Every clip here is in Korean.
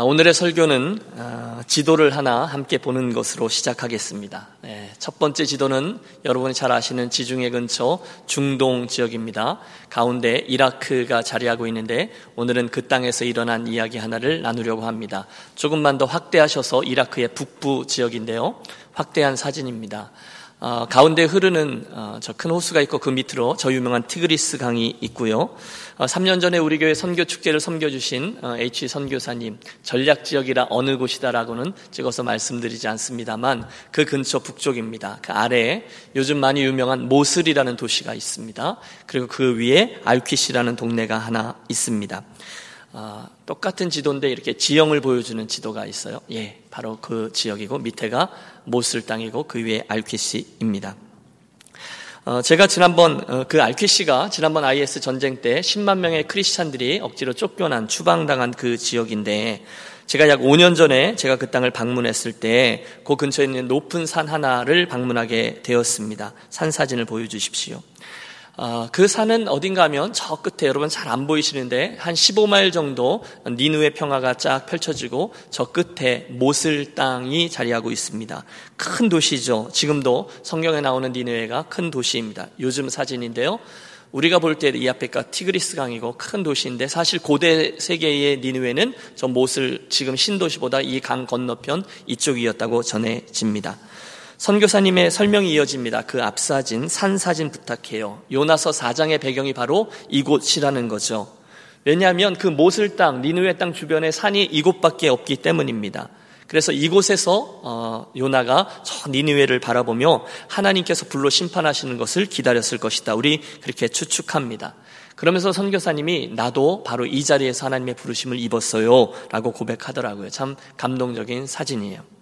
아, 오늘의 설교는 아, 지도를 하나 함께 보는 것으로 시작하겠습니다. 네, 첫 번째 지도는 여러분이 잘 아시는 지중해 근처 중동 지역입니다. 가운데 이라크가 자리하고 있는데 오늘은 그 땅에서 일어난 이야기 하나를 나누려고 합니다. 조금만 더 확대하셔서 이라크의 북부 지역인데요. 확대한 사진입니다. 어, 가운데 흐르는 어, 저큰 호수가 있고 그 밑으로 저 유명한 티그리스 강이 있고요. 어, 3년 전에 우리 교회 선교 축제를 섬겨주신 어, H 선교사님 전략 지역이라 어느 곳이다라고는 찍어서 말씀드리지 않습니다만 그 근처 북쪽입니다. 그 아래에 요즘 많이 유명한 모슬이라는 도시가 있습니다. 그리고 그 위에 알퀴시라는 동네가 하나 있습니다. 아, 똑같은 지도인데 이렇게 지형을 보여주는 지도가 있어요. 예, 바로 그 지역이고 밑에가 모슬 땅이고 그 위에 알퀴시입니다. 어, 제가 지난번 어, 그 알퀴시가 지난번 IS 전쟁 때 10만 명의 크리스찬들이 억지로 쫓겨난 추방당한 그 지역인데 제가 약 5년 전에 제가 그 땅을 방문했을 때 그 근처에 있는 높은 산 하나를 방문하게 되었습니다. 산 사진을 보여주십시오. 어, 그 산은 어딘가 하면 저 끝에 여러분 잘 안 보이시는데 한 15마일 정도 니누의 평화가 쫙 펼쳐지고 저 끝에 모슬 땅이 자리하고 있습니다. 큰 도시죠. 지금도 성경에 나오는 니누에가 큰 도시입니다. 요즘 사진인데요. 우리가 볼 때 이 앞에가 티그리스 강이고 큰 도시인데 사실 고대 세계의 니누에는 저 모슬 지금 신도시보다 이 강 건너편 이쪽이었다고 전해집니다. 선교사님의 설명이 이어집니다. 그 앞사진, 산사진 부탁해요. 요나서 4장의 배경이 바로 이곳이라는 거죠. 왜냐하면 그 모슬 땅, 니누의 땅 주변에 산이 이곳밖에 없기 때문입니다. 그래서 이곳에서 어, 요나가 저 니누웨를 바라보며 하나님께서 불로 심판하시는 것을 기다렸을 것이다. 우리 그렇게 추측합니다. 그러면서 선교사님이 나도 바로 이 자리에서 하나님의 부르심을 입었어요. 라고 고백하더라고요. 참 감동적인 사진이에요.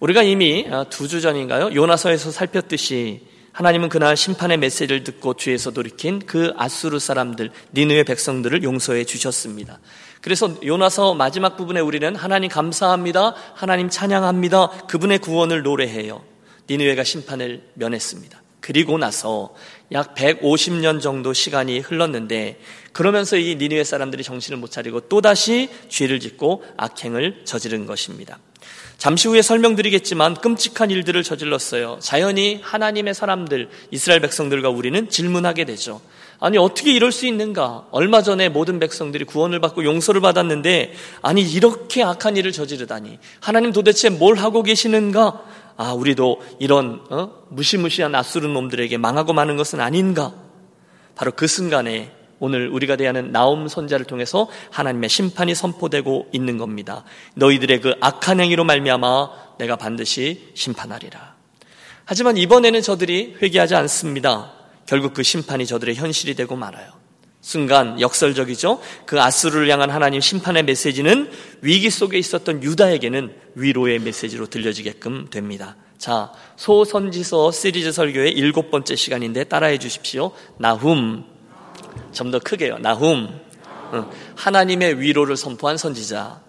우리가 이미 어, 두주 전인가요? 요나서에서 살폈듯이 하나님은 그날 심판의 메시지를 듣고 주에서 돌이킨 그 아수르 사람들, 니누의 백성들을 용서해 주셨습니다. 그래서 요나서 마지막 부분에 우리는 하나님 감사합니다. 하나님 찬양합니다. 그분의 구원을 노래해요. 니누에가 심판을 면했습니다. 그리고 나서 약 150년 정도 시간이 흘렀는데 그러면서 이 니누의 사람들이 정신을 못 차리고 또다시 죄를 짓고 악행을 저지른 것입니다. 잠시 후에 설명드리겠지만 끔찍한 일들을 저질렀어요. 자연히 하나님의 사람들, 이스라엘 백성들과 우리는 질문하게 되죠. 아니, 어떻게 이럴 수 있는가? 얼마 전에 모든 백성들이 구원을 받고 용서를 받았는데, 아니, 이렇게 악한 일을 저지르다니. 하나님 도대체 뭘 하고 계시는가? 아, 우리도 이런, 어? 무시무시한 아수르 놈들에게 망하고 마는 것은 아닌가? 바로 그 순간에 오늘 우리가 대하는 나움 선자를 통해서 하나님의 심판이 선포되고 있는 겁니다. 너희들의 그 악한 행위로 말미암아 내가 반드시 심판하리라. 하지만 이번에는 저들이 회개하지 않습니다. 결국 그 심판이 저들의 현실이 되고 말아요. 순간 역설적이죠. 그 아수르를 향한 하나님 심판의 메시지는 위기 속에 있었던 유다에게는 위로의 메시지로 들려지게끔 됩니다. 자, 소선지서 시리즈 설교의 일곱 번째 시간인데 따라해 주십시오. 나훔 좀 더 크게요. 나훔. 하나님의 위로를 선포한 선지자.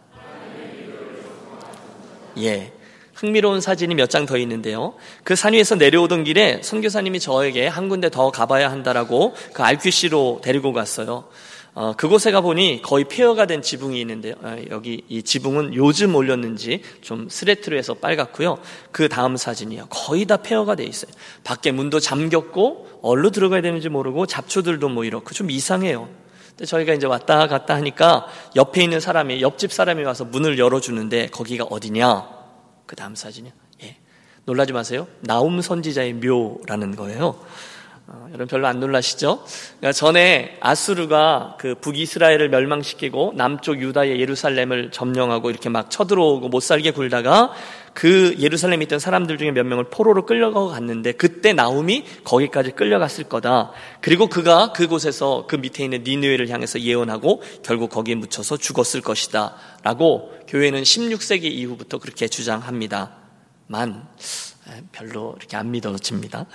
예. 흥미로운 사진이 몇 장 더 있는데요. 그 산 위에서 내려오던 길에 선교사님이 저에게 한 군데 더 가봐야 한다라고 그 RQC로 데리고 갔어요. 어, 그곳에 가보니 거의 폐허가 된 지붕이 있는데요. 어, 여기 이 지붕은 요즘 올렸는지 좀 스레트로 해서 빨갛고요. 그 다음 사진이요. 거의 다 폐허가 돼 있어요. 밖에 문도 잠겼고 얼로 들어가야 되는지 모르고 잡초들도 뭐 이렇고 좀 이상해요. 근데 저희가 이제 왔다 갔다 하니까 옆에 있는 사람이 옆집 사람이 와서 문을 열어주는데 거기가 어디냐? 그 다음 사진이요. 예. 놀라지 마세요. 나움 선지자의 묘라는 거예요. 어, 여러분 별로 안 놀라시죠? 그러니까 전에 아수르가 그 북이스라엘을 멸망시키고 남쪽 유다의 예루살렘을 점령하고 이렇게 막 쳐들어오고 못 살게 굴다가 그 예루살렘에 있던 사람들 중에 몇 명을 포로로 끌려가고 갔는데 그때 나움이 거기까지 끌려갔을 거다. 그리고 그가 그곳에서 그 밑에 있는 니느웨를 향해서 예언하고 결국 거기에 묻혀서 죽었을 것이다. 라고 교회는 16세기 이후부터 그렇게 주장합니다. 만 별로 이렇게 안 믿어집니다.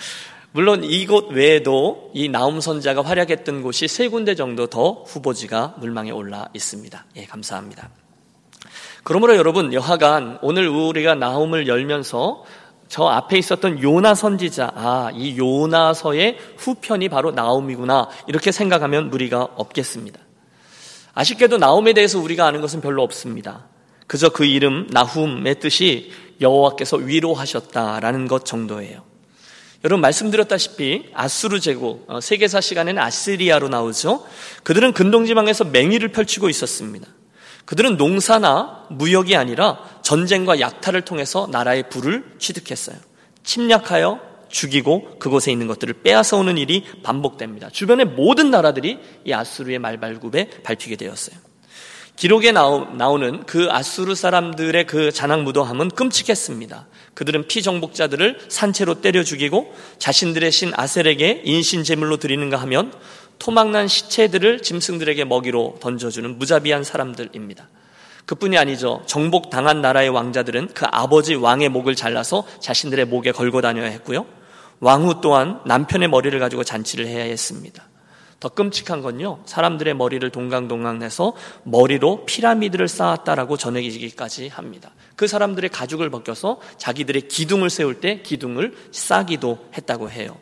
물론 이곳 외에도 이 나움 선자가 활약했던 곳이 세 군데 정도 더 후보지가 물망에 올라 있습니다. 예, 감사합니다. 그러므로 여러분 여하간 오늘 우리가 나움을 열면서 저 앞에 있었던 요나 선지자, 아, 이 요나서의 후편이 바로 나움이구나. 이렇게 생각하면 무리가 없겠습니다. 아쉽게도 나움에 대해서 우리가 아는 것은 별로 없습니다. 그저 그 이름 나훔의 뜻이 여호와께서 위로하셨다라는 것 정도예요. 여러분 말씀드렸다시피 아수르 제국 어, 세계사 시간에는 아시리아로 나오죠. 그들은 근동지방에서 맹위를 펼치고 있었습니다. 그들은 농사나 무역이 아니라 전쟁과 약탈을 통해서 나라의 부를 취득했어요. 침략하여 죽이고 그곳에 있는 것들을 빼앗아 오는 일이 반복됩니다. 주변의 모든 나라들이 이 아수르의 말발굽에 밟히게 되었어요. 기록에 나오, 는그 아수르 사람들의 그 잔악 무도함은 끔찍했습니다. 그들은 피정복자들을 산채로 때려 죽이고 자신들의 신 아셀에게 인신 제물로 드리는가 하면 토막난 시체들을 짐승들에게 먹이로 던져주는 무자비한 사람들입니다. 그뿐이 아니죠. 정복 당한 나라의 왕자들은 그 아버지 왕의 목을 잘라서 자신들의 목에 걸고 다녀야 했고요. 왕후 또한 남편의 머리를 가지고 잔치를 해야 했습니다. 더 끔찍한 건요, 사람들의 머리를 동강동강 내서 머리로 피라미드를 쌓았다라고 전해지기까지 합니다. 그 사람들의 가죽을 벗겨서 자기들의 기둥을 세울 때 기둥을 싸기도 했다고 해요.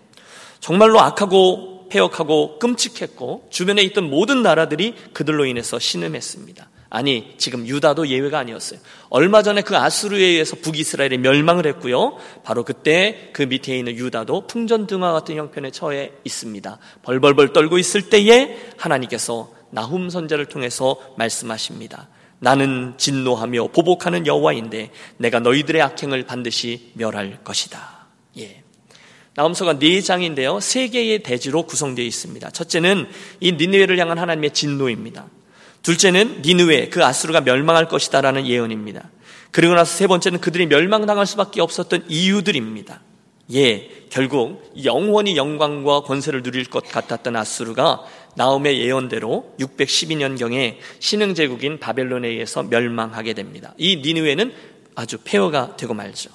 정말로 악하고 폐역하고 끔찍했고 주변에 있던 모든 나라들이 그들로 인해서 신음했습니다. 아니, 지금 유다도 예외가 아니었어요. 얼마 전에 그 아수르에 의해서 북이스라엘이 멸망을 했고요. 바로 그때 그 밑에 있는 유다도 풍전등화 같은 형편에 처해 있습니다. 벌벌벌 떨고 있을 때에 하나님께서 나훔 선자를 통해서 말씀하십니다. 나는 진노하며 보복하는 여호와인데 내가 너희들의 악행을 반드시 멸할 것이다. 예. 나움서가 네 장인데요. 세 개의 대지로 구성되어 있습니다. 첫째는 이 니느웨를 향한 하나님의 진노입니다. 둘째는 니느웨 그 아수르가 멸망할 것이다라는 예언입니다. 그리고 나서 세 번째는 그들이 멸망당할 수밖에 없었던 이유들입니다. 예, 결국 영원히 영광과 권세를 누릴 것 같았던 아수르가 나움의 예언대로 612년경에 신흥 제국인 바벨론에 의해서 멸망하게 됩니다. 이 니느웨는 아주 폐허가 되고 말죠.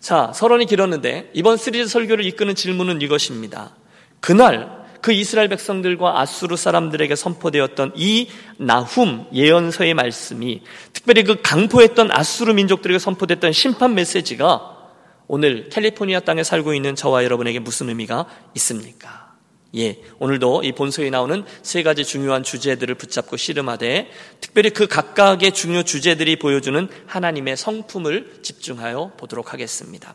자, 서론이 길었는데 이번 시리즈 설교를 이끄는 질문은 이것입니다. 그날 그 이스라엘 백성들과 아수르 사람들에게 선포되었던 이 나훔 예언서의 말씀이 특별히 그 강포했던 아수르 민족들에게 선포됐던 심판 메시지가 오늘 캘리포니아 땅에 살고 있는 저와 여러분에게 무슨 의미가 있습니까? 예, 오늘도 이 본서에 나오는 세 가지 중요한 주제들을 붙잡고 씨름하되 특별히 그 각각의 중요 주제들이 보여주는 하나님의 성품을 집중하여 보도록 하겠습니다.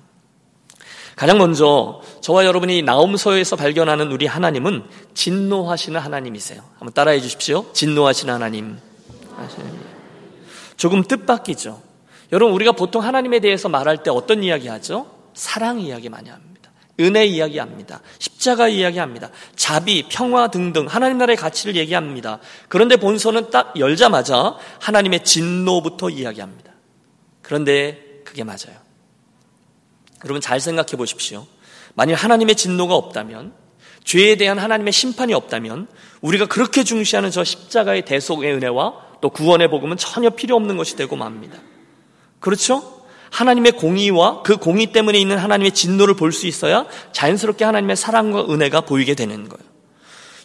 가장 먼저 저와 여러분이 나움서에서 발견하는 우리 하나님은 진노하시는 하나님이세요. 한번 따라해 주십시오. 진노하시는 하나님. 조금 뜻밖이죠. 여러분 우리가 보통 하나님에 대해서 말할 때 어떤 이야기 하죠? 사랑 이야기 많이 합니다. 은혜 이야기합니다. 십자가 이야기합니다. 자비, 평화 등등 하나님 나라의 가치를 얘기합니다. 그런데 본서는 딱 열자마자 하나님의 진노부터 이야기합니다. 그런데 그게 맞아요. 여러분 잘 생각해 보십시오. 만일 하나님의 진노가 없다면, 죄에 대한 하나님의 심판이 없다면, 우리가 그렇게 중시하는 저 십자가의 대속의 은혜와 또 구원의 복음은 전혀 필요 없는 것이 되고 맙니다. 그렇죠? 하나님의 공의와 그 공의 때문에 있는 하나님의 진노를 볼 수 있어야 자연스럽게 하나님의 사랑과 은혜가 보이게 되는 거예요.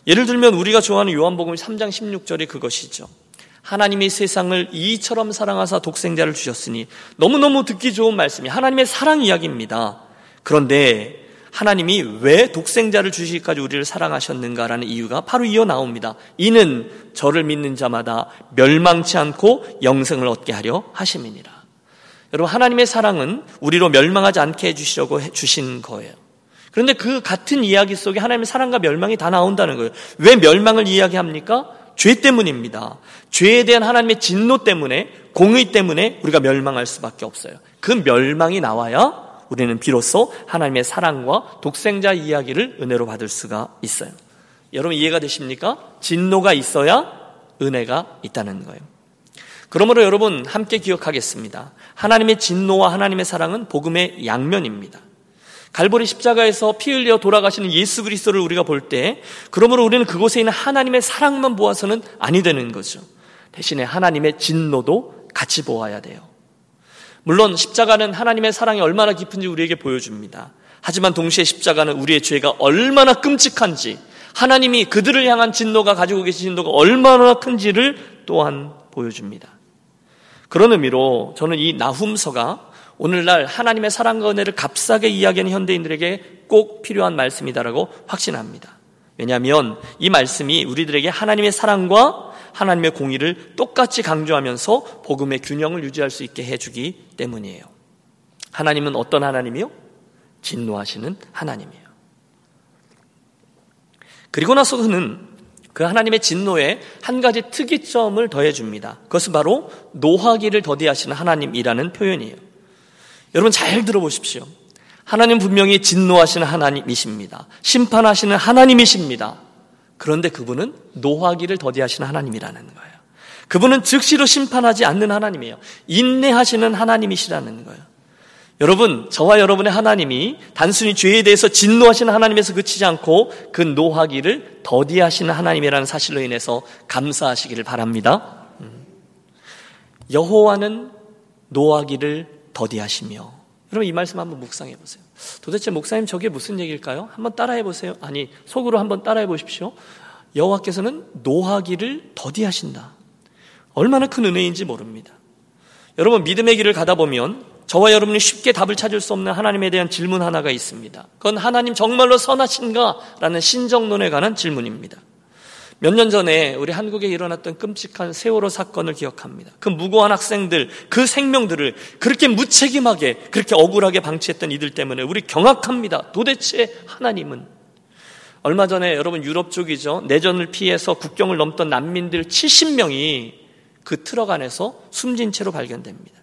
예를 들면 우리가 좋아하는 요한복음 3장 16절이 그것이죠. 하나님이 세상을 이처럼 사랑하사 독생자를 주셨으니 너무너무 듣기 좋은 말씀이 하나님의 사랑 이야기입니다. 그런데 하나님이 왜 독생자를 주시기까지 우리를 사랑하셨는가라는 이유가 바로 이어 나옵니다. 이는 저를 믿는 자마다 멸망치 않고 영생을 얻게 하려 하심이니라. 여러분 하나님의 사랑은 우리로 멸망하지 않게 해주시려고 주신 거예요. 그런데 그 같은 이야기 속에 하나님의 사랑과 멸망이 다 나온다는 거예요. 왜 멸망을 이야기합니까? 죄 때문입니다. 죄에 대한 하나님의 진노 때문에, 공의 때문에 우리가 멸망할 수밖에 없어요. 그 멸망이 나와야 우리는 비로소 하나님의 사랑과 독생자 이야기를 은혜로 받을 수가 있어요. 여러분 이해가 되십니까? 진노가 있어야 은혜가 있다는 거예요. 그러므로 여러분 함께 기억하겠습니다. 하나님의 진노와 하나님의 사랑은 복음의 양면입니다. 갈보리 십자가에서 피 흘려 돌아가시는 예수 그리스도를 우리가 볼 때, 그러므로 우리는 그곳에 있는 하나님의 사랑만 보아서는 아니 되는 거죠. 대신에 하나님의 진노도 같이 보아야 돼요. 물론 십자가는 하나님의 사랑이 얼마나 깊은지 우리에게 보여줍니다. 하지만 동시에 십자가는 우리의 죄가 얼마나 끔찍한지, 하나님이 그들을 향한 진노가 가지고 계신 진노가 얼마나 큰지를 또한 보여줍니다. 그런 의미로 저는 이 나훔서가 오늘날 하나님의 사랑과 은혜를 값싸게 이야기하는 현대인들에게 꼭 필요한 말씀이다라고 확신합니다. 왜냐하면 이 말씀이 우리들에게 하나님의 사랑과 하나님의 공의를 똑같이 강조하면서 복음의 균형을 유지할 수 있게 해주기 때문이에요. 하나님은 어떤 하나님이요? 진노하시는 하나님이에요. 그리고 나서 그는 그 하나님의 진노에 한 가지 특이점을 더해 줍니다. 그것은 바로 노하기를 더디하시는 하나님이라는 표현이에요. 여러분 잘 들어보십시오. 하나님 분명히 진노하시는 하나님이십니다. 심판하시는 하나님이십니다. 그런데 그분은 노하기를 더디하시는 하나님이라는 거예요. 그분은 즉시로 심판하지 않는 하나님이에요. 인내하시는 하나님이시라는 거예요. 여러분, 저와 여러분의 하나님이 단순히 죄에 대해서 진노하시는 하나님에서 그치지 않고 그 노하기를 더디하시는 하나님이라는 사실로 인해서 감사하시기를 바랍니다. 음. 여호와는 노하기를 더디하시며 여러분 이 말씀 한번 묵상해 보세요. 도대체 목사님 저게 무슨 얘기일까요? 한번 따라해 보세요. 아니 속으로 한번 따라해 보십시오. 여호와께서는 노하기를 더디하신다. 얼마나 큰 은혜인지 모릅니다. 여러분 믿음의 길을 가다 보면 저와 여러분이 쉽게 답을 찾을 수 없는 하나님에 대한 질문 하나가 있습니다. 그건 하나님 정말로 선하신가? 라는 신정론에 관한 질문입니다. 몇 년 전에 우리 한국에 일어났던 끔찍한 세월호 사건을 기억합니다. 그 무고한 학생들, 그 생명들을 그렇게 무책임하게, 그렇게 억울하게 방치했던 이들 때문에 우리 경악합니다. 도대체 하나님은 얼마 전에 여러분 유럽 쪽이죠. 내전을 피해서 국경을 넘던 난민들 70명이 그 트럭 안에서 숨진 채로 발견됩니다.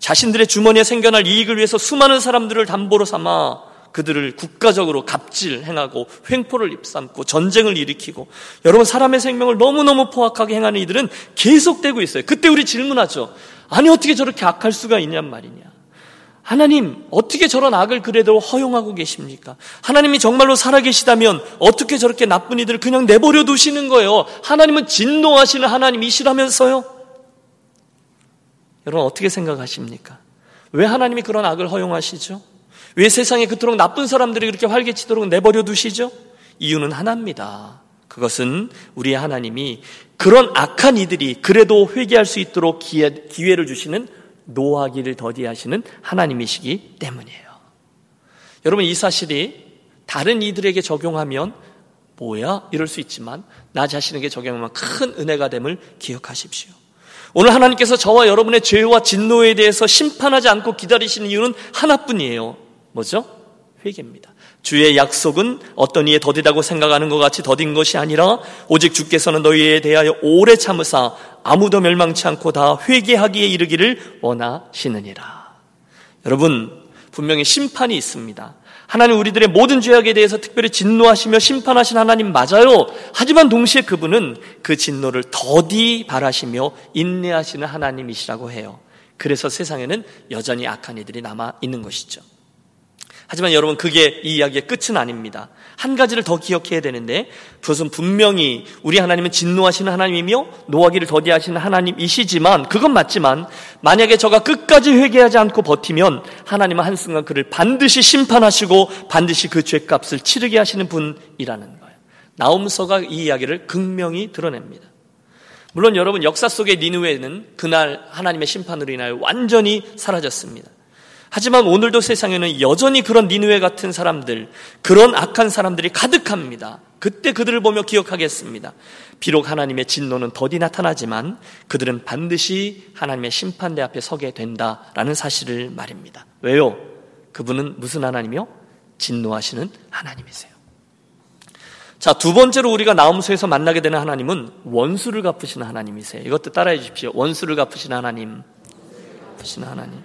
자신들의 주머니에 생겨날 이익을 위해서 수많은 사람들을 담보로 삼아 그들을 국가적으로 갑질 행하고 횡포를 입삼고 전쟁을 일으키고 여러분 사람의 생명을 너무너무 포악하게 행하는 이들은 계속되고 있어요. 그때 우리 질문하죠. 아니 어떻게 저렇게 악할 수가 있냔 말이냐. 하나님 어떻게 저런 악을 그래도 허용하고 계십니까? 하나님이 정말로 살아계시다면 어떻게 저렇게 나쁜 이들을 그냥 내버려 두시는 거예요? 하나님은 진노하시는 하나님이시라면서요? 여러분 어떻게 생각하십니까? 왜 하나님이 그런 악을 허용하시죠? 왜 세상에 그토록 나쁜 사람들이 그렇게 활개치도록 내버려 두시죠? 이유는 하나입니다. 그것은 우리 하나님이 그런 악한 이들이 그래도 회개할 수 있도록 기회, 를 주시는 노하기를 더디하시는 하나님이시기 때문이에요. 여러분 이 사실이 다른 이들에게 적용하면 뭐야? 이럴 수 있지만 나 자신에게 적용하면 큰 은혜가 됨을 기억하십시오. 오늘 하나님께서 저와 여러분의 죄와 진노에 대해서 심판하지 않고 기다리시는 이유는 하나뿐이에요. 뭐죠? 회개입니다. 주의 약속은 어떤 이에 더디다고 생각하는 것 같이 더딘 것이 아니라 오직 주께서는 너희에 대하여 오래 참으사 아무도 멸망치 않고 다 회개하기에 이르기를 원하시느니라. 여러분, 분명히 심판이 있습니다. 하나님 우리들의 모든 죄악에 대해서 특별히 진노하시며 심판하신 하나님 맞아요. 하지만 동시에 그분은 그 진노를 더디 바라시며 인내하시는 하나님이시라고 해요. 그래서 세상에는 여전히 악한 이들이 남아 있는 것이죠. 하지만 여러분 그게 이 이야기의 끝은 아닙니다. 한 가지를 더 기억해야 되는데 그것은 분명히 우리 하나님은 진노하시는 하나님이며 노하기를 더디하시는 하나님이시지만 그건 맞지만 만약에 저가 끝까지 회개하지 않고 버티면 하나님은 한순간 그를 반드시 심판하시고 반드시 그 죄값을 치르게 하시는 분이라는 거예요. 나움서가 이 이야기를 극명히 드러냅니다. 물론 여러분 역사 속의 니누에는 그날 하나님의 심판으로 인하여 완전히 사라졌습니다. 하지만 오늘도 세상에는 여전히 그런 니누에 같은 사람들, 그런 악한 사람들이 가득합니다. 그때 그들을 보며 기억하겠습니다. 비록 하나님의 진노는 더디 나타나지만 그들은 반드시 하나님의 심판대 앞에 서게 된다라는 사실을 말입니다. 왜요? 그분은 무슨 하나님이요? 진노하시는 하나님이세요. 자, 두 번째로 우리가 나움소에서 만나게 되는 하나님은 원수를 갚으시는 하나님이세요. 이것도 따라해 주십시오. 원수를 갚으시는 하나님. 갚으시는 하나님.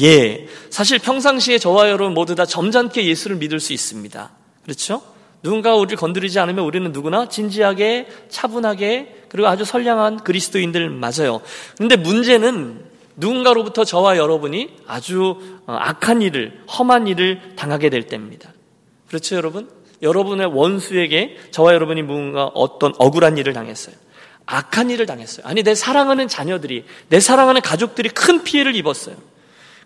예. 사실 평상시에 저와 여러분 모두 다 점잖게 예수를 믿을 수 있습니다. 그렇죠? 누군가 우리를 건드리지 않으면 우리는 누구나 진지하게, 차분하게, 그리고 아주 선량한 그리스도인들 맞아요. 근데 문제는 누군가로부터 저와 여러분이 아주 어, 악한 일을, 험한 일을 당하게 될 때입니다. 그렇죠, 여러분? 여러분의 원수에게 저와 여러분이 뭔가 어떤 억울한 일을 당했어요. 악한 일을 당했어요. 아니, 내 사랑하는 자녀들이, 내 사랑하는 가족들이 큰 피해를 입었어요.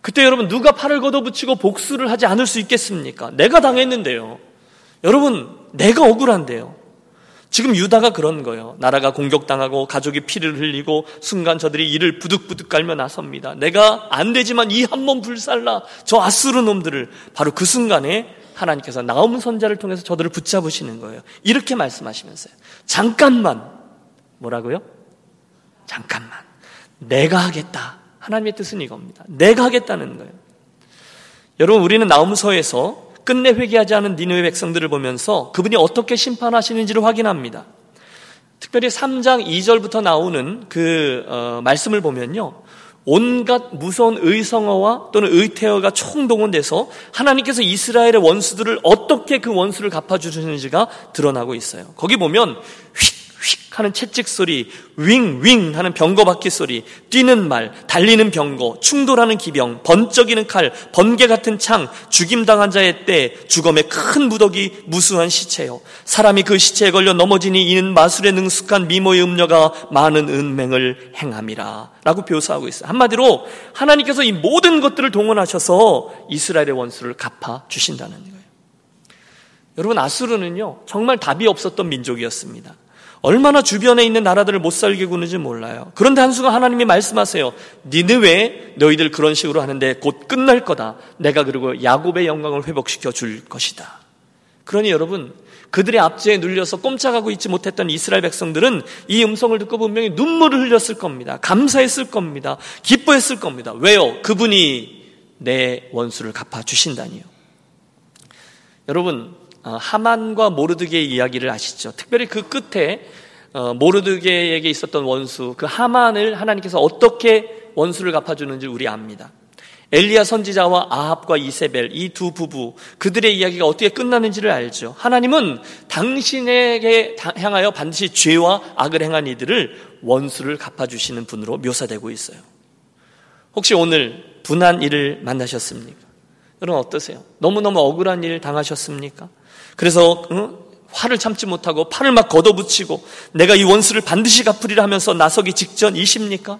그때 여러분 누가 팔을 걷어붙이고 복수를 하지 않을 수 있겠습니까? 내가 당했는데요. 여러분 내가 억울한데요. 지금 유다가 그런 거예요. 나라가 공격당하고 가족이 피를 흘리고 순간 저들이 이를 부득부득 깔며 나섭니다. 내가 안 되지만 이 한 몸 불살라 저 아수르 놈들을 바로 그 순간에 하나님께서 나움 선자를 통해서 저들을 붙잡으시는 거예요. 이렇게 말씀하시면서요. 잠깐만 뭐라고요? 잠깐만. 내가 하겠다. 하나님의 뜻은 이겁니다. 내가 하겠다는 거예요. 여러분, 우리는 나움서에서 끝내 회개하지 않은 니느웨 백성들을 보면서 그분이 어떻게 심판하시는지를 확인합니다. 특별히 3장 2절부터 나오는 그 어, 말씀을 보면요. 온갖 무서운 의성어와 또는 의태어가 총동원돼서 하나님께서 이스라엘의 원수들을 어떻게 그 원수를 갚아주시는지가 드러나고 있어요. 거기 보면 휙 휙 하는 채찍 소리, 윙윙 하는 병거 바퀴 소리, 뛰는 말, 달리는 병거, 충돌하는 기병, 번쩍이는 칼, 번개 같은 창, 죽임당한 자의 때, 죽음의 큰 무더기, 무수한 시체요. 사람이 그 시체에 걸려 넘어지니 이는 마술에 능숙한 미모의 음녀가 많은 은맹을 행함이라. 라고 묘사하고 있어요. 한마디로 하나님께서 이 모든 것들을 동원하셔서 이스라엘의 원수를 갚아 주신다는 거예요. 여러분, 아수르는요, 정말 답이 없었던 민족이었습니다. 얼마나 주변에 있는 나라들을 못 살게 구는지 몰라요. 그런데 한순간 하나님이 말씀하세요. 니느웨 너희들 그런 식으로 하는데 곧 끝날 거다. 내가 그리고 야곱의 영광을 회복시켜 줄 것이다. 그러니 여러분 그들의 압제에 눌려서 꼼짝하고 있지 못했던 이스라엘 백성들은 이 음성을 듣고 분명히 눈물을 흘렸을 겁니다. 감사했을 겁니다. 기뻐했을 겁니다. 왜요? 그분이 내 원수를 갚아 주신다니요. 여러분 어, 하만과 모르드게의 이야기를 아시죠? 특별히 그 끝에 어, 모르드게에게 있었던 원수, 그 하만을 하나님께서 어떻게 원수를 갚아주는지 우리 압니다. 엘리야 선지자와 아합과 이세벨 이 두 부부 그들의 이야기가 어떻게 끝나는지를 알죠. 하나님은 당신에게 향하여 반드시 죄와 악을 행한 이들을 원수를 갚아주시는 분으로 묘사되고 있어요. 혹시 오늘 분한 일을 만나셨습니까? 여러분 어떠세요? 너무너무 억울한 일 당하셨습니까? 그래서 어? 화를 참지 못하고 팔을 막 걷어붙이고 내가 이 원수를 반드시 갚으리라 하면서 나서기 직전이십니까?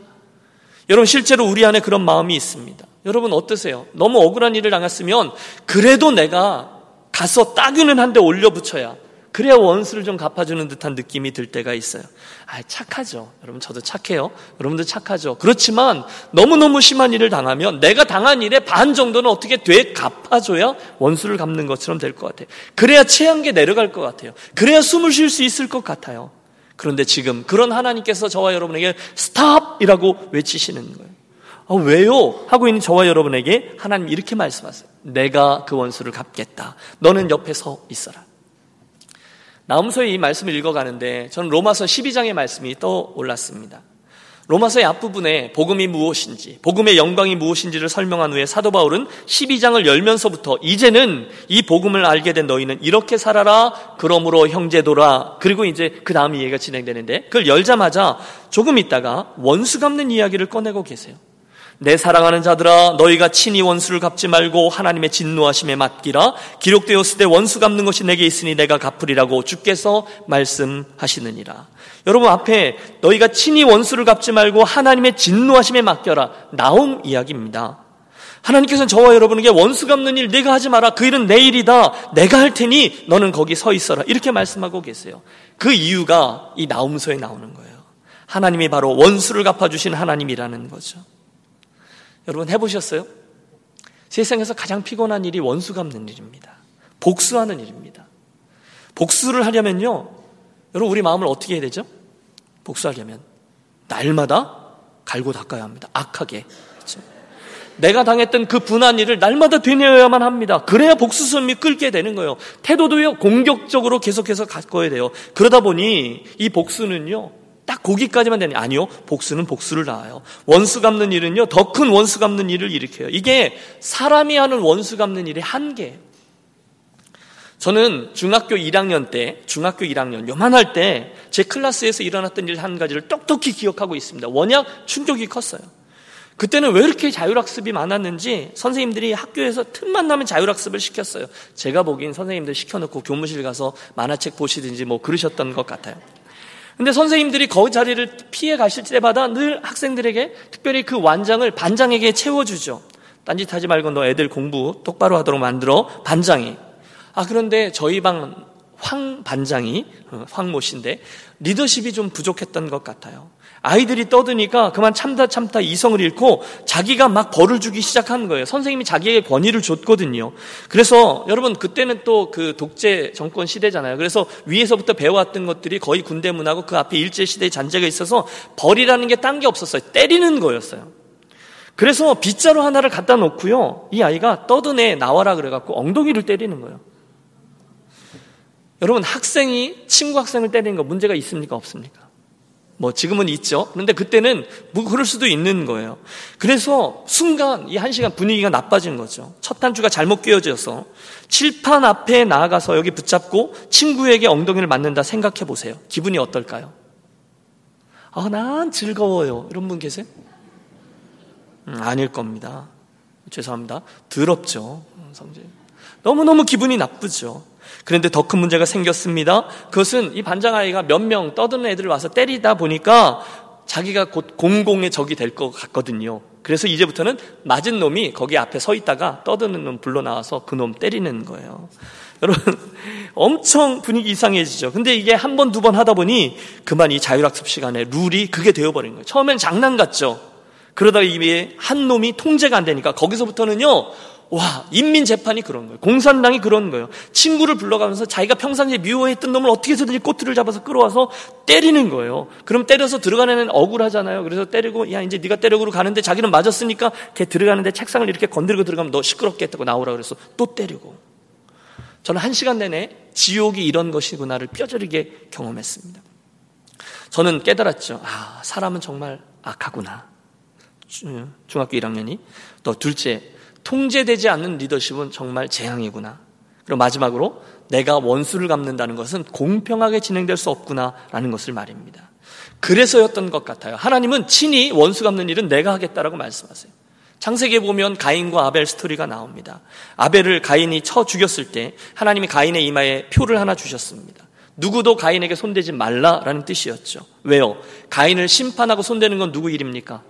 여러분 실제로 우리 안에 그런 마음이 있습니다. 여러분 어떠세요? 너무 억울한 일을 당했으면 그래도 내가 가서 따귀는 한대 올려붙여야 그래야 원수를 좀 갚아주는 듯한 느낌이 들 때가 있어요. 아, 착하죠. 여러분, 저도 착해요. 여러분도 착하죠. 그렇지만 너무너무 심한 일을 당하면 내가 당한 일의 반 정도는 어떻게 돼 갚아줘야 원수를 갚는 것처럼 될 것 같아요. 그래야 체한게 내려갈 것 같아요. 그래야 숨을 쉴 수 있을 것 같아요. 그런데 지금 그런 하나님께서 저와 여러분에게 stop이라고 외치시는 거예요. 아, 왜요? 하고 있는 저와 여러분에게 하나님 이렇게 말씀하세요. 내가 그 원수를 갚겠다. 너는 옆에 서 있어라. 나움서의 이 말씀을 읽어가는데 저는 로마서 12장의 말씀이 떠올랐습니다. 로마서의 앞부분에 복음이 무엇인지, 복음의 영광이 무엇인지를 설명한 후에 사도 바울은 12장을 열면서부터 이제는 이 복음을 알게 된 너희는 이렇게 살아라. 그러므로 형제도라. 그리고 이제 그 다음 이야기가 진행되는데 그걸 열자마자 조금 있다가 원수 갚는 이야기를 꺼내고 계세요. 내 사랑하는 자들아 너희가 친히 원수를 갚지 말고 하나님의 진노하심에 맡기라. 기록되었을 때 원수 갚는 것이 내게 있으니 내가 갚으리라고 주께서 말씀하시느니라. 여러분 앞에 너희가 친히 원수를 갚지 말고 하나님의 진노하심에 맡겨라. 나옴 이야기입니다. 하나님께서는 저와 여러분에게 원수 갚는 일 내가 하지 마라. 그 일은 내 일이다. 내가 할 테니 너는 거기 서 있어라. 이렇게 말씀하고 계세요. 그 이유가 이 나움서에 나오는 거예요. 하나님이 바로 원수를 갚아주신 하나님이라는 거죠 여러분 해보셨어요? 세상에서 가장 피곤한 일이 원수 갚는 일입니다. 복수하는 일입니다. 복수를 하려면요, 여러분 우리 마음을 어떻게 해야 되죠? 복수하려면 날마다 갈고 닦아야 합니다. 악하게. 그렇죠? 내가 당했던 그 분한 일을 날마다 되뇌어야만 합니다. 그래야 복수심이 끌게 되는 거예요. 태도도요, 공격적으로 계속해서 가꿔야 돼요. 그러다 보니 이 복수는요, 딱 거기까지만 되니 아니요. 복수는 복수를 낳아요. 원수 갚는 일은요. 더 큰 원수 갚는 일을 일으켜요. 이게 사람이 하는 원수 갚는 일의 한계예요. 저는 중학교 1학년 때, 중학교 1학년 요만할 때 제 클래스에서 일어났던 일 한 가지를 똑똑히 기억하고 있습니다. 워낙 충격이 컸어요. 그때는 왜 이렇게 자율학습이 많았는지 선생님들이 학교에서 틈만 나면 자율학습을 시켰어요. 제가 보기엔 선생님들 시켜놓고 교무실 가서 만화책 보시든지 뭐 그러셨던 것 같아요. 근데 선생님들이 거기 자리를 피해 가실 때마다 늘 학생들에게 특별히 그 완장을 반장에게 채워주죠. 딴짓하지 말고 너 애들 공부 똑바로 하도록 만들어 반장이. 아 그런데 저희 방 황 반장이 어, 황모 씨인데 리더십이 좀 부족했던 것 같아요. 아이들이 떠드니까 그만 참다 참다 이성을 잃고 자기가 막 벌을 주기 시작하는 거예요. 선생님이 자기에게 권위를 줬거든요. 그래서 여러분 그때는 또 그 독재 정권 시대잖아요. 그래서 위에서부터 배워왔던 것들이 거의 군대문하고 그 앞에 일제 시대의 잔재가 있어서 벌이라는 게 딴 게 없었어요. 때리는 거였어요. 그래서 빗자루 하나를 갖다 놓고요. 이 아이가 애 나와라 그래갖고 엉덩이를 때리는 거예요. 여러분 학생이 친구 학생을 때리는 거 문제가 있습니까 없습니까? 뭐 지금은 있죠. 그런데 그때는 뭐 그럴 수도 있는 거예요. 그래서 순간 이 한 시간 분위기가 나빠진 거죠. 첫 단추가 잘못 끼워져서 칠판 앞에 나아가서 여기 붙잡고 친구에게 엉덩이를 맞는다 생각해 보세요. 기분이 어떨까요? 아, 난 즐거워요. 이런 분 계세요? 음, 아닐 겁니다. 죄송합니다. 더럽죠. 성재. 너무너무 기분이 나쁘죠. 그런데 더 큰 문제가 생겼습니다. 그것은 이 반장 아이가 몇 명 떠드는 애들을 와서 때리다 보니까 자기가 곧 공공의 적이 될 것 같거든요. 그래서 이제부터는 맞은 놈이 거기 앞에 서 있다가 떠드는 놈 불러 나와서 그 놈 때리는 거예요. 여러분, 엄청 분위기 이상해지죠. 근데 이게 한 번, 두 번 하다 보니 그만 이 자율학습 시간에 룰이 그게 되어버린 거예요. 처음엔 장난 같죠. 그러다가 이게 한 놈이 통제가 안 되니까 거기서부터는요, 와, 인민재판이 그런 거예요. 공산당이 그런 거예요. 친구를 불러가면서 자기가 평상시에 미워했던 놈을 어떻게 해서든지 꼬투를 잡아서 끌어와서 때리는 거예요. 그럼 때려서 들어가는 애는 억울하잖아요. 그래서 때리고, 야, 이제 네가 때려고 가는데 자기는 맞았으니까 걔 들어가는데 책상을 이렇게 건드리고 들어가면 너 시끄럽게 했다고 나오라 그래서 또 때리고. 저는 한 시간 내내 지옥이 이런 것이구나를 뼈저리게 경험했습니다. 저는 깨달았죠. 아, 사람은 정말 악하구나. 중학교 1학년이. 또 둘째, 통제되지 않는 리더십은 정말 재앙이구나. 그리고 마지막으로 내가 원수를 갚는다는 것은 공평하게 진행될 수 없구나라는 것을 말입니다. 그래서였던 것 같아요. 하나님은 친히 원수 갚는 일은 내가 하겠다라고 말씀하세요. 창세기에 보면 가인과 아벨 스토리가 나옵니다. 아벨을 가인이 쳐 죽였을 때 하나님이 가인의 이마에 표를 하나 주셨습니다. 누구도 가인에게 손대지 말라라는 뜻이었죠. 왜요? 가인을 심판하고 손대는 건 누구 일입니까?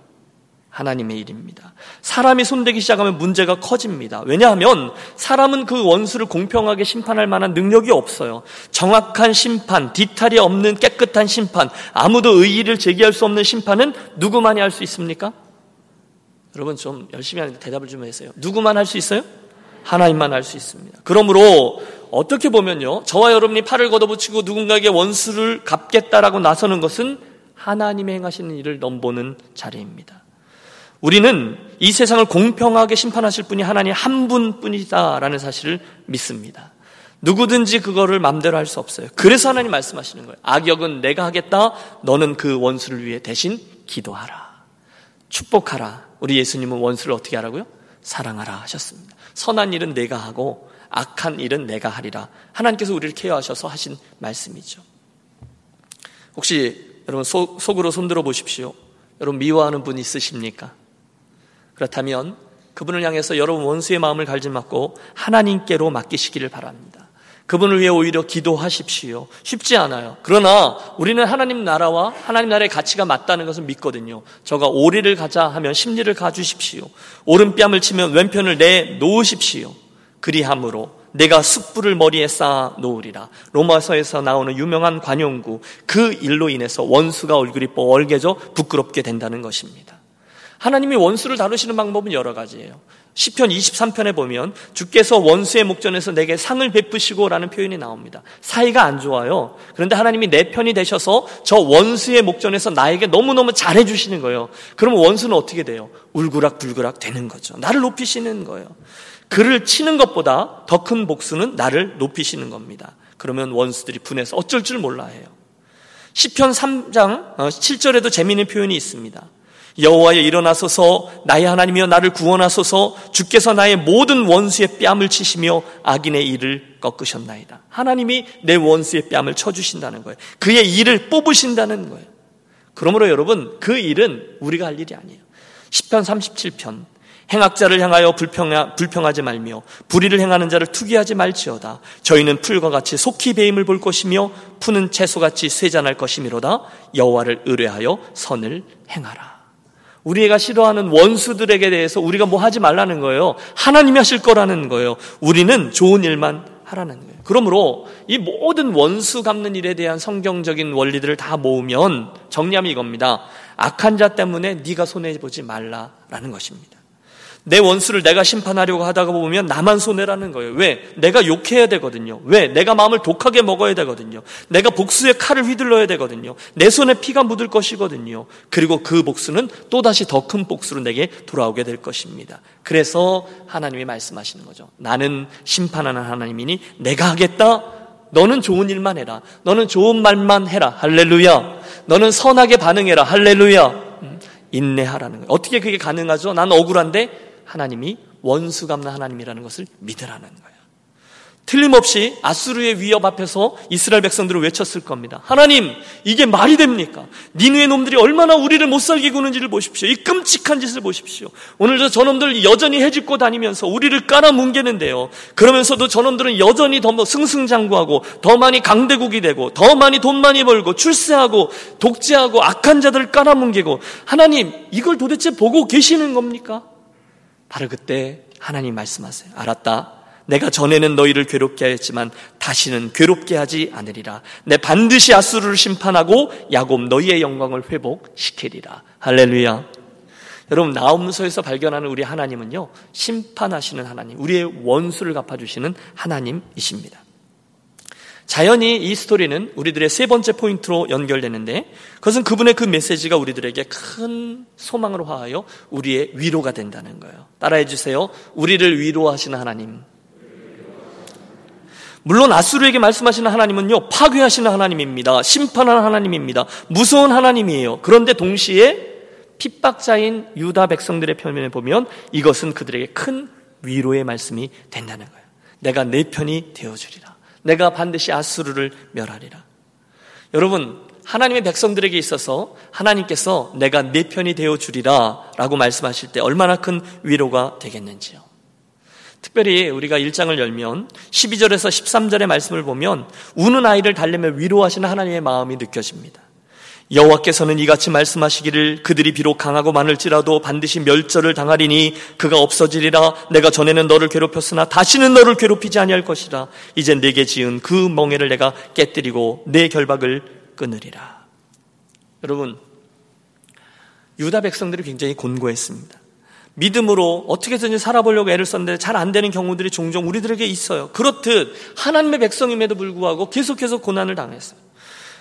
하나님의 일입니다. 사람이 손대기 시작하면 문제가 커집니다. 왜냐하면 사람은 그 원수를 공평하게 심판할 만한 능력이 없어요. 정확한 심판, 뒤탈이 없는 깨끗한 심판, 아무도 의의를 제기할 수 없는 심판은 누구만이 할 수 있습니까? 여러분 좀 열심히 하는데 대답을 좀 해주세요. 누구만 할 수 있어요? 하나님만 할 수 있습니다. 그러므로 어떻게 보면요. 저와 여러분이 팔을 걷어붙이고 누군가에게 원수를 갚겠다라고 나서는 것은 하나님이 행하시는 일을 넘보는 자리입니다. 우리는 이 세상을 공평하게 심판하실 분이 하나님 한 분뿐이다라는 사실을 믿습니다. 누구든지 그거를 맘대로 할 수 없어요. 그래서 하나님 말씀하시는 거예요. 악역은 내가 하겠다. 너는 그 원수를 위해 대신 기도하라. 축복하라. 우리 예수님은 원수를 어떻게 하라고요? 사랑하라 하셨습니다. 선한 일은 내가 하고 악한 일은 내가 하리라. 하나님께서 우리를 케어하셔서 하신 말씀이죠. 혹시 여러분 속, 속으로 손들어 보십시오. 여러분 미워하는 분 있으십니까? 그렇다면 그분을 향해서 여러분 원수의 마음을 갈지 맞고 하나님께로 맡기시기를 바랍니다. 그분을 위해 오히려 기도하십시오. 쉽지 않아요. 그러나 우리는 하나님 나라와 하나님 나라의 가치가 맞다는 것을 믿거든요. 저가 오리를 가자 하면 심리를 가주십시오. 오른뺨을 치면 왼편을 내 놓으십시오. 그리함으로 내가 숯불을 머리에 쌓아 놓으리라. 로마서에서 나오는 유명한 관용구 그 일로 인해서 원수가 얼굴이 뻘개져 부끄럽게 된다는 것입니다. 하나님이 원수를 다루시는 방법은 여러 가지예요. 시편 23편에 보면 주께서 원수의 목전에서 내게 상을 베푸시고라는 표현이 나옵니다. 사이가 안 좋아요. 그런데 하나님이 내 편이 되셔서 저 원수의 목전에서 나에게 너무너무 잘해 주시는 거예요. 그러면 원수는 어떻게 돼요? 울그락불그락 되는 거죠. 나를 높이시는 거예요. 그를 치는 것보다 더 큰 복수는 나를 높이시는 겁니다. 그러면 원수들이 분해서 어쩔 줄 몰라 해요. 시편 3장 7절에도 어, 재미있는 표현이 있습니다. 여호와여 일어나소서 나의 하나님이여 나를 구원하소서 주께서 나의 모든 원수의 뺨을 치시며 악인의 일을 꺾으셨나이다. 하나님이 내 원수의 뺨을 쳐주신다는 거예요. 그의 일을 뽑으신다는 거예요. 그러므로 여러분 그 일은 우리가 할 일이 아니에요. 10편 37편 행악자를 향하여 불평하, 불평하지 말며 불의를 행하는 자를 투기하지 말지어다. 저희는 풀과 같이 속히 배임을 볼 것이며 푸는 채소같이 쇠잔할 것이미로다. 여호와를 의뢰하여 선을 행하라. 우리가 싫어하는 원수들에게 대해서 우리가 뭐 하지 말라는 거예요. 하나님이 하실 거라는 거예요. 우리는 좋은 일만 하라는 거예요. 그러므로 이 모든 원수 갚는 일에 대한 성경적인 원리들을 다 모으면 정리하면 이겁니다. 악한 자 때문에 네가 손해 보지 말라라는 것입니다. 내 원수를 내가 심판하려고 하다가 보면 나만 손해라는 거예요. 왜? 내가 욕해야 되거든요. 왜? 내가 마음을 독하게 먹어야 되거든요. 내가 복수의 칼을 휘둘러야 되거든요. 내 손에 피가 묻을 것이거든요. 그리고 그 복수는 또다시 더 큰 복수로 내게 돌아오게 될 것입니다. 그래서 하나님이 말씀하시는 거죠. 나는 심판하는 하나님이니 내가 하겠다. 너는 좋은 일만 해라. 너는 좋은 말만 해라. 할렐루야. 너는 선하게 반응해라. 할렐루야. 음, 인내하라는 거예요. 어떻게 그게 가능하죠? 난 억울한데 하나님이 원수 갚는 하나님이라는 것을 믿으라는 거예요. 틀림없이 아수르의 위협 앞에서 이스라엘 백성들을 외쳤을 겁니다. 하나님, 이게 말이 됩니까? 니누의 놈들이 얼마나 우리를 못 살게 구는지를 보십시오. 이 끔찍한 짓을 보십시오. 오늘도 저놈들 여전히 해집고 다니면서 우리를 깔아뭉개는데요. 그러면서도 저놈들은 여전히 더 승승장구하고 더 많이 강대국이 되고 더 많이 돈 많이 벌고 출세하고 독재하고 악한 자들을 깔아뭉개고 하나님, 이걸 도대체 보고 계시는 겁니까? 바로 그때 하나님 말씀하세요. 알았다. 내가 전에는 너희를 괴롭게 하였지만 다시는 괴롭게 하지 않으리라. 내 반드시 아수르를 심판하고 야곱 너희의 영광을 회복시키리라. 할렐루야. 여러분 나움서에서 발견하는 우리 하나님은요 심판하시는 하나님, 우리의 원수를 갚아주시는 하나님이십니다. 자연히 이 스토리는 우리들의 세 번째 포인트로 연결되는데 그것은 그분의 그 메시지가 우리들에게 큰 소망으로 하여 우리의 위로가 된다는 거예요. 따라해 주세요. 우리를 위로하시는 하나님. 물론 아수르에게 말씀하시는 하나님은요, 파괴하시는 하나님입니다. 심판하는 하나님입니다. 무서운 하나님이에요. 그런데 동시에 핍박자인 유다 백성들의 표면에 보면 이것은 그들에게 큰 위로의 말씀이 된다는 거예요. 내가 내 편이 되어주리라. 내가 반드시 아수르를 멸하리라. 여러분, 하나님의 백성들에게 있어서 하나님께서 내가 내 편이 되어 주리라 라고 말씀하실 때 얼마나 큰 위로가 되겠는지요. 특별히 우리가 1장을 열면 12절에서 13절의 말씀을 보면 우는 아이를 달래며 위로하시는 하나님의 마음이 느껴집니다. 여호와께서는 이같이 말씀하시기를 그들이 비록 강하고 많을지라도 반드시 멸절을 당하리니 그가 없어지리라. 내가 전에는 너를 괴롭혔으나 다시는 너를 괴롭히지 아니할 것이라. 이제 내게 지은 그 멍에를 내가 깨뜨리고 내 결박을 끊으리라. 여러분 유다 백성들이 굉장히 곤고했습니다. 믿음으로 어떻게든지 살아보려고 애를 썼는데 잘 안 되는 경우들이 종종 우리들에게 있어요. 그렇듯 하나님의 백성임에도 불구하고 계속해서 고난을 당했어요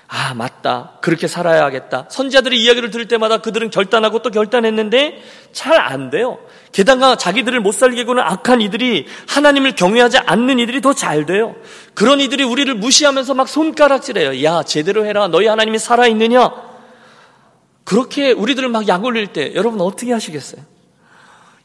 아, 맞다. 그렇게 살아야겠다. 선지자들의 이야기를 들을 때마다 그들은 결단하고 또 결단했는데 잘 안 돼요. 게다가 자기들을 못 살게 구는 악한 이들이 하나님을 경외하지 않는 이들이 더 잘 돼요. 그런 이들이 우리를 무시하면서 막 손가락질해요. 야, 제대로 해라. 너희 하나님이 살아있느냐? 그렇게 우리들을 막 약 올릴 때 여러분 어떻게 하시겠어요?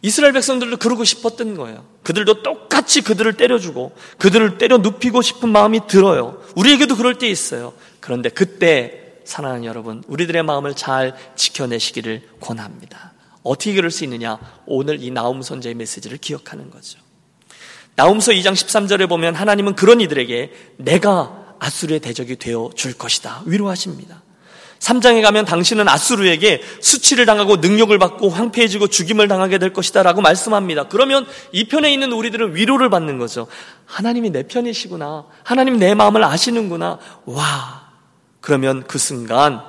이스라엘 백성들도 그러고 싶었던 거예요. 그들도 똑같이 그들을 때려주고 그들을 때려 눕히고 싶은 마음이 들어요. 우리에게도 그럴 때 있어요. 그런데 그때 사랑하는 여러분, 우리들의 마음을 잘 지켜내시기를 권합니다. 어떻게 그럴 수 있느냐? 오늘 이 나움 선제의 메시지를 기억하는 거죠. 나움서 2장 13절에 보면 하나님은 그런 이들에게 내가 아수르의 대적이 되어 줄 것이다. 위로하십니다. 3장에 가면 당신은 아수르에게 수치를 당하고 능력을 받고 황폐해지고 죽임을 당하게 될 것이다 라고 말씀합니다. 그러면 이 편에 있는 우리들은 위로를 받는 거죠. 하나님이 내 편이시구나. 하나님 내 마음을 아시는구나. 와. 그러면 그 순간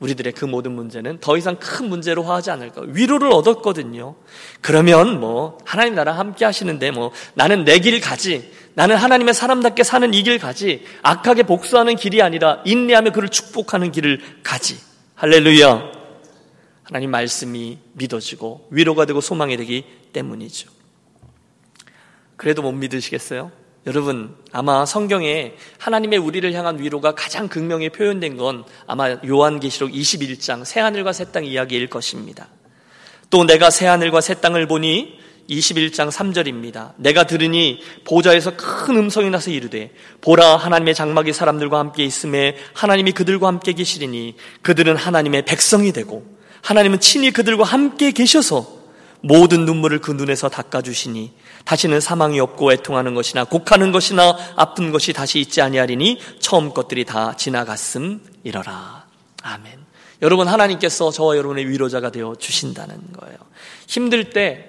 우리들의 그 모든 문제는 더 이상 큰 문제로 화하지 않을 까 위로를 얻었거든요. 그러면 뭐 하나님 나랑 함께 하시는데 뭐 나는 내 길 가지. 나는 하나님의 사람답게 사는 이 길 가지. 악하게 복수하는 길이 아니라 인내하며 그를 축복하는 길을 가지. 할렐루야. 하나님 말씀이 믿어지고 위로가 되고 소망이 되기 때문이죠. 그래도 못 믿으시겠어요? 여러분, 아마 성경에 하나님의 우리를 향한 위로가 가장 극명히 표현된 건 아마 요한계시록 21장 새하늘과 새 땅 이야기일 것입니다. 또 내가 새하늘과 새 땅을 보니 21장 3절입니다. 내가 들으니 보좌에서 큰 음성이 나서 이르되 보라 하나님의 장막이 사람들과 함께 있음에 하나님이 그들과 함께 계시리니 그들은 하나님의 백성이 되고 하나님은 친히 그들과 함께 계셔서 모든 눈물을 그 눈에서 닦아주시니 다시는 사망이 없고 애통하는 것이나 곡하는 것이나 아픈 것이 다시 있지 아니하리니 처음 것들이 다 지나갔음 이러라. 아멘. 여러분 하나님께서 저와 여러분의 위로자가 되어 주신다는 거예요. 힘들 때,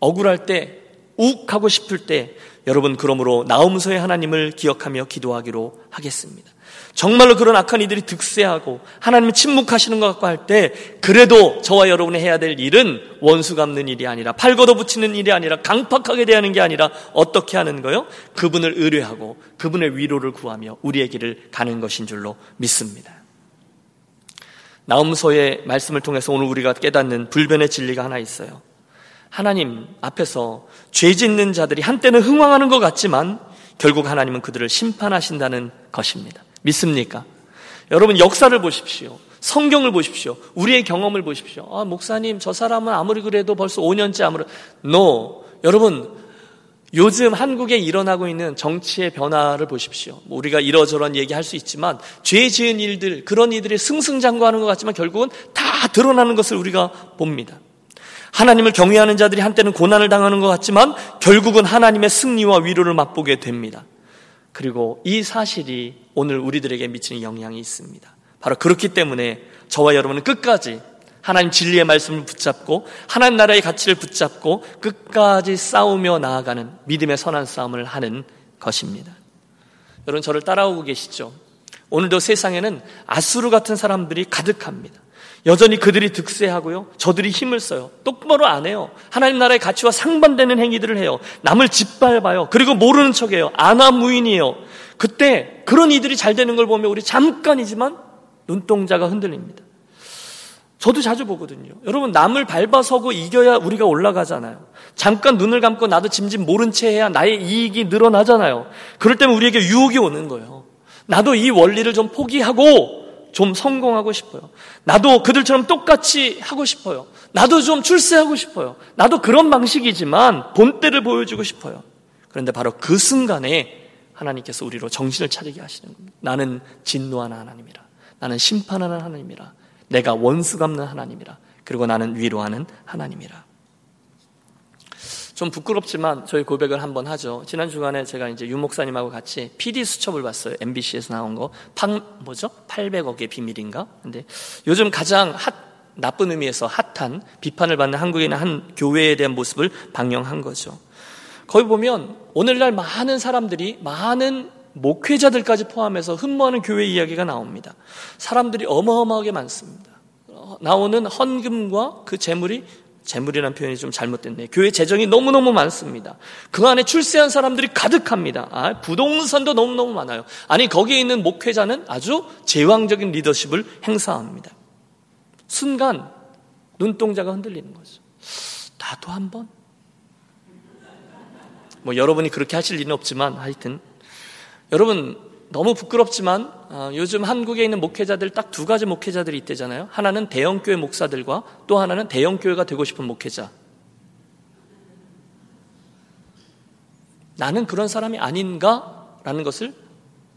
억울할 때 욱 하고 싶을 때 여러분 그러므로 나움서의 하나님을 기억하며 기도하기로 하겠습니다. 정말로 그런 악한 이들이 득세하고 하나님이 침묵하시는 것 같고 할 때 그래도 저와 여러분이 해야 될 일은 원수 갚는 일이 아니라 팔 걷어붙이는 일이 아니라 강팍하게 대하는 게 아니라 어떻게 하는 거요? 그분을 의뢰하고 그분의 위로를 구하며 우리의 길을 가는 것인 줄로 믿습니다. 나움서의 말씀을 통해서 오늘 우리가 깨닫는 불변의 진리가 하나 있어요. 하나님 앞에서 죄 짓는 자들이 한때는 흥황하는 것 같지만 결국 하나님은 그들을 심판하신다는 것입니다. 믿습니까? 여러분 역사를 보십시오. 성경을 보십시오. 우리의 경험을 보십시오. 아, 목사님, 저 사람은 아무리 그래도 벌써 5년째 아무리. No. 여러분, 요즘 한국에 일어나고 있는 정치의 변화를 보십시오. 뭐 우리가 이러저런 얘기할 수 있지만 죄 지은 일들, 그런 이들이 승승장구하는 것 같지만 결국은 다 드러나는 것을 우리가 봅니다. 하나님을 경외하는 자들이 한때는 고난을 당하는 것 같지만 결국은 하나님의 승리와 위로를 맛보게 됩니다. 그리고 이 사실이 오늘 우리들에게 미치는 영향이 있습니다. 바로 그렇기 때문에 저와 여러분은 끝까지 하나님 진리의 말씀을 붙잡고 하나님 나라의 가치를 붙잡고 끝까지 싸우며 나아가는 믿음의 선한 싸움을 하는 것입니다. 여러분 저를 따라오고 계시죠? 오늘도 세상에는 아수르 같은 사람들이 가득합니다. 여전히 그들이 득세하고요. 저들이 힘을 써요. 똑바로 안 해요. 하나님 나라의 가치와 상반되는 행위들을 해요. 남을 짓밟아요. 그리고 모르는 척해요. 아나무인이에요. 그때 그런 이들이 잘 되는 걸 보면 우리 잠깐이지만 눈동자가 흔들립니다. 저도 자주 보거든요. 여러분 남을 밟아서고 이겨야 우리가 올라가잖아요. 잠깐 눈을 감고 나도 짐짓 모른 채 해야 나의 이익이 늘어나잖아요. 그럴 때면 우리에게 유혹이 오는 거예요. 나도 이 원리를 좀 포기하고 좀 성공하고 싶어요. 나도 그들처럼 똑같이 하고 싶어요. 나도 좀 출세하고 싶어요. 나도 그런 방식이지만 본때를 보여주고 싶어요. 그런데 바로 그 순간에 하나님께서 우리로 정신을 차리게 하시는 겁니다. 나는 진노하는 하나님이라. 나는 심판하는 하나님이라. 내가 원수 갚는 하나님이라. 그리고 나는 위로하는 하나님이라. 좀 부끄럽지만 저희 고백을 한번 하죠. 지난 주간에 제가 이제 유 목사님하고 같이 PD 수첩을 봤어요. MBC에서 나온 거. 팡, 뭐죠? 800억의 비밀인가? 근데 요즘 가장 핫, 나쁜 의미에서 핫한 비판을 받는 한국인의 한 교회에 대한 모습을 방영한 거죠. 거기 보면 오늘날 많은 사람들이 많은 목회자들까지 포함해서 흠모하는 교회 이야기가 나옵니다. 사람들이 어마어마하게 많습니다. 어, 나오는 헌금과 그 재물이 재물이라는 표현이 좀 잘못됐네. 교회 재정이 너무너무 많습니다. 그 안에 출세한 사람들이 가득합니다. 아, 부동산도 너무너무 많아요. 아니, 거기에 있는 목회자는 아주 제왕적인 리더십을 행사합니다. 순간, 눈동자가 흔들리는 거죠. 나도 한 번? 뭐, 여러분이 그렇게 하실 일은 없지만, 하여튼. 여러분, 너무 부끄럽지만 어, 요즘 한국에 있는 목회자들 딱 두 가지 목회자들이 있대잖아요. 하나는 대형교회 목사들과 또 하나는 대형교회가 되고 싶은 목회자. 나는 그런 사람이 아닌가라는 것을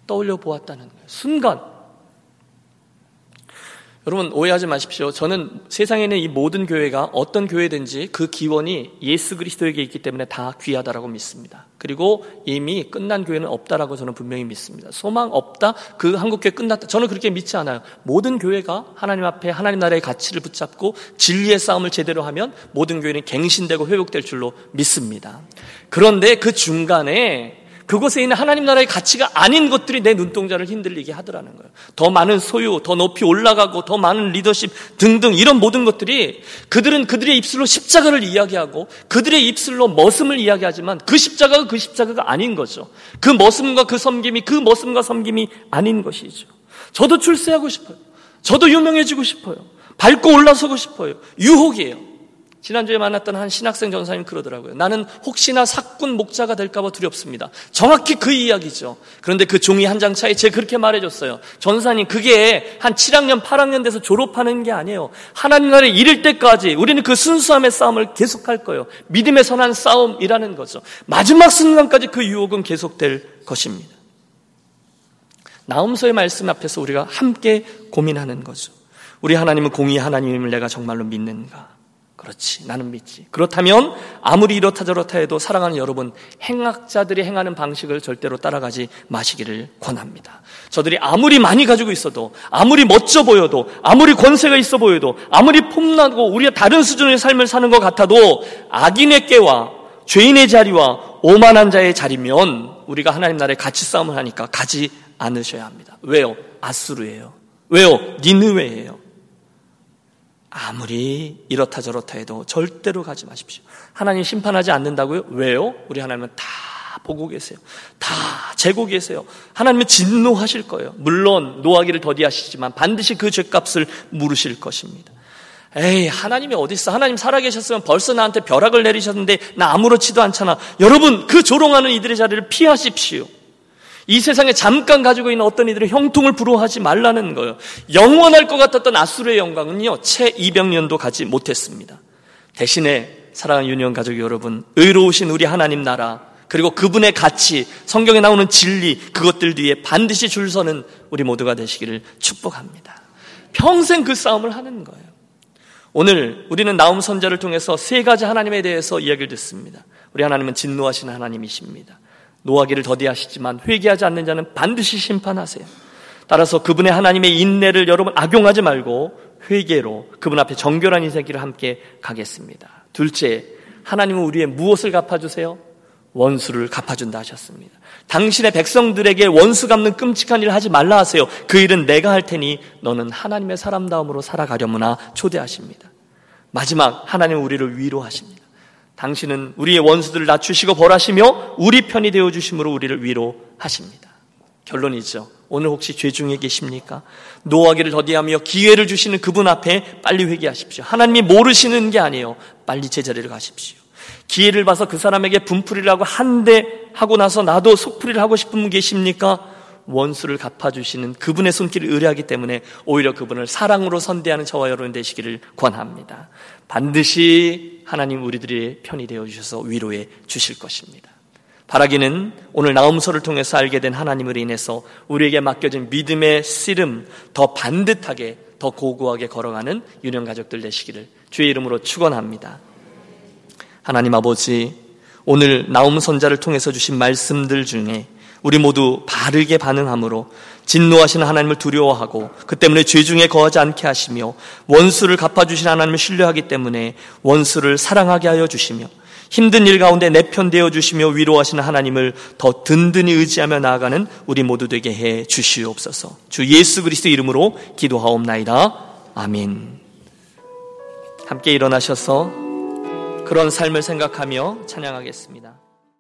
떠올려 보았다는 거예요. 순간 여러분 오해하지 마십시오. 저는 세상에 있는 이 모든 교회가 어떤 교회든지 그 기원이 예수 그리스도에게 있기 때문에 다 귀하다라고 믿습니다. 그리고 이미 끝난 교회는 없다라고 저는 분명히 믿습니다. 소망 없다? 그 한국 교회 끝났다? 저는 그렇게 믿지 않아요. 모든 교회가 하나님 앞에 하나님 나라의 가치를 붙잡고 진리의 싸움을 제대로 하면 모든 교회는 갱신되고 회복될 줄로 믿습니다. 그런데 그 중간에 그곳에 있는 하나님 나라의 가치가 아닌 것들이 내 눈동자를 흔들리게 하더라는 거예요. 더 많은 소유, 더 높이 올라가고, 더 많은 리더십 등등 이런 모든 것들이 그들은 그들의 입술로 십자가를 이야기하고 그들의 입술로 머슴을 이야기하지만 그 십자가가 그 십자가가 아닌 거죠. 그 머슴과 그 섬김이 그 머슴과 섬김이 아닌 것이죠. 저도 출세하고 싶어요. 저도 유명해지고 싶어요. 밟고 올라서고 싶어요. 유혹이에요. 지난주에 만났던 한 신학생 전사님 그러더라고요. 나는 혹시나 사꾼 목자가 될까봐 두렵습니다. 정확히 그 이야기죠. 그런데 그 종이 한 장 차에 제 그렇게 말해줬어요. 전사님, 그게 한 7학년, 8학년 돼서 졸업하는 게 아니에요. 하나님 나라에 이를 때까지 우리는 그 순수함의 싸움을 계속할 거예요. 믿음의 선한 싸움이라는 거죠. 마지막 순간까지 그 유혹은 계속될 것입니다. 나움서의 말씀 앞에서 우리가 함께 고민하는 거죠. 우리 하나님은 공의 하나님을 내가 정말로 믿는가? 그렇지. 나는 믿지. 그렇다면 아무리 이렇다 저렇다 해도 사랑하는 여러분, 행악자들이 행하는 방식을 절대로 따라가지 마시기를 권합니다. 저들이 아무리 많이 가지고 있어도, 아무리 멋져 보여도, 아무리 권세가 있어 보여도, 아무리 폼나고 우리가 다른 수준의 삶을 사는 것 같아도 악인의 깨와 죄인의 자리와 오만한 자의 자리면 우리가 하나님 나라에 같이 싸움을 하니까 가지 않으셔야 합니다. 왜요? 아수르예요. 왜요? 니느웨예요. 아무리 이렇다 저렇다 해도 절대로 가지 마십시오. 하나님 심판하지 않는다고요? 왜요? 우리 하나님은 다 보고 계세요. 다 재고 계세요. 하나님은 진노하실 거예요. 물론 노하기를 더디하시지만 반드시 그 죄값을 물으실 것입니다. 에이, 하나님이 어딨어? 하나님 살아계셨으면 벌써 나한테 벼락을 내리셨는데 나 아무렇지도 않잖아. 여러분, 그 조롱하는 이들의 자리를 피하십시오. 이 세상에 잠깐 가지고 있는 어떤 이들의 형통을 부러워하지 말라는 거예요. 영원할 것 같았던 아수르의 영광은요, 채 200년도 가지 못했습니다. 대신에 사랑하는 유니온 가족 여러분, 의로우신 우리 하나님 나라, 그리고 그분의 가치, 성경에 나오는 진리, 그것들 뒤에 반드시 줄 서는 우리 모두가 되시기를 축복합니다. 평생 그 싸움을 하는 거예요. 오늘 우리는 나움 선자를 통해서 세 가지 하나님에 대해서 이야기를 듣습니다. 우리 하나님은 진노하시는 하나님이십니다. 노하기를 더디하시지만 회개하지 않는 자는 반드시 심판하세요. 따라서 그분의 하나님의 인내를 여러분 악용하지 말고 회개로 그분 앞에 정결한 인생길을 함께 가겠습니다. 둘째, 하나님은 우리의 무엇을 갚아주세요? 원수를 갚아준다 하셨습니다. 당신의 백성들에게 원수 갚는 끔찍한 일을 하지 말라 하세요. 그 일은 내가 할 테니 너는 하나님의 사람다움으로 살아가려무나 초대하십니다. 마지막 하나님은 우리를 위로하십니다. 당신은 우리의 원수들을 낮추시고 벌하시며 우리 편이 되어 주심으로 우리를 위로하십니다. 결론이죠. 오늘 혹시 죄 중에 계십니까? 노하기를 더디하며 기회를 주시는 그분 앞에 빨리 회개하십시오. 하나님이 모르시는 게 아니에요. 빨리 제자리를 가십시오. 기회를 봐서 그 사람에게 분풀이를 하고 한 대 하고 나서 나도 속풀이를 하고 싶은 분 계십니까? 원수를 갚아주시는 그분의 손길을 의뢰하기 때문에 오히려 그분을 사랑으로 선대하는 저와 여러분 되시기를 권합니다. 반드시 하나님 우리들의 편이 되어 주셔서 위로해 주실 것입니다. 바라기는 오늘 나음서를 통해서 알게 된 하나님을 인해서 우리에게 맡겨진 믿음의 씨름 더 반듯하게 더 고고하게 걸어가는 유년 가족들 되시기를 주의 이름으로 축원합니다. 하나님 아버지 오늘 나움 선자를 통해서 주신 말씀들 중에 우리 모두 바르게 반응함으로 진노하시는 하나님을 두려워하고 그 때문에 죄 중에 거하지 않게 하시며 원수를 갚아주신 하나님을 신뢰하기 때문에 원수를 사랑하게 하여 주시며 힘든 일 가운데 내 편 되어 주시며 위로하시는 하나님을 더 든든히 의지하며 나아가는 우리 모두 되게 해 주시옵소서. 주 예수 그리스도 이름으로 기도하옵나이다. 아멘. 함께 일어나셔서 그런 삶을 생각하며 찬양하겠습니다.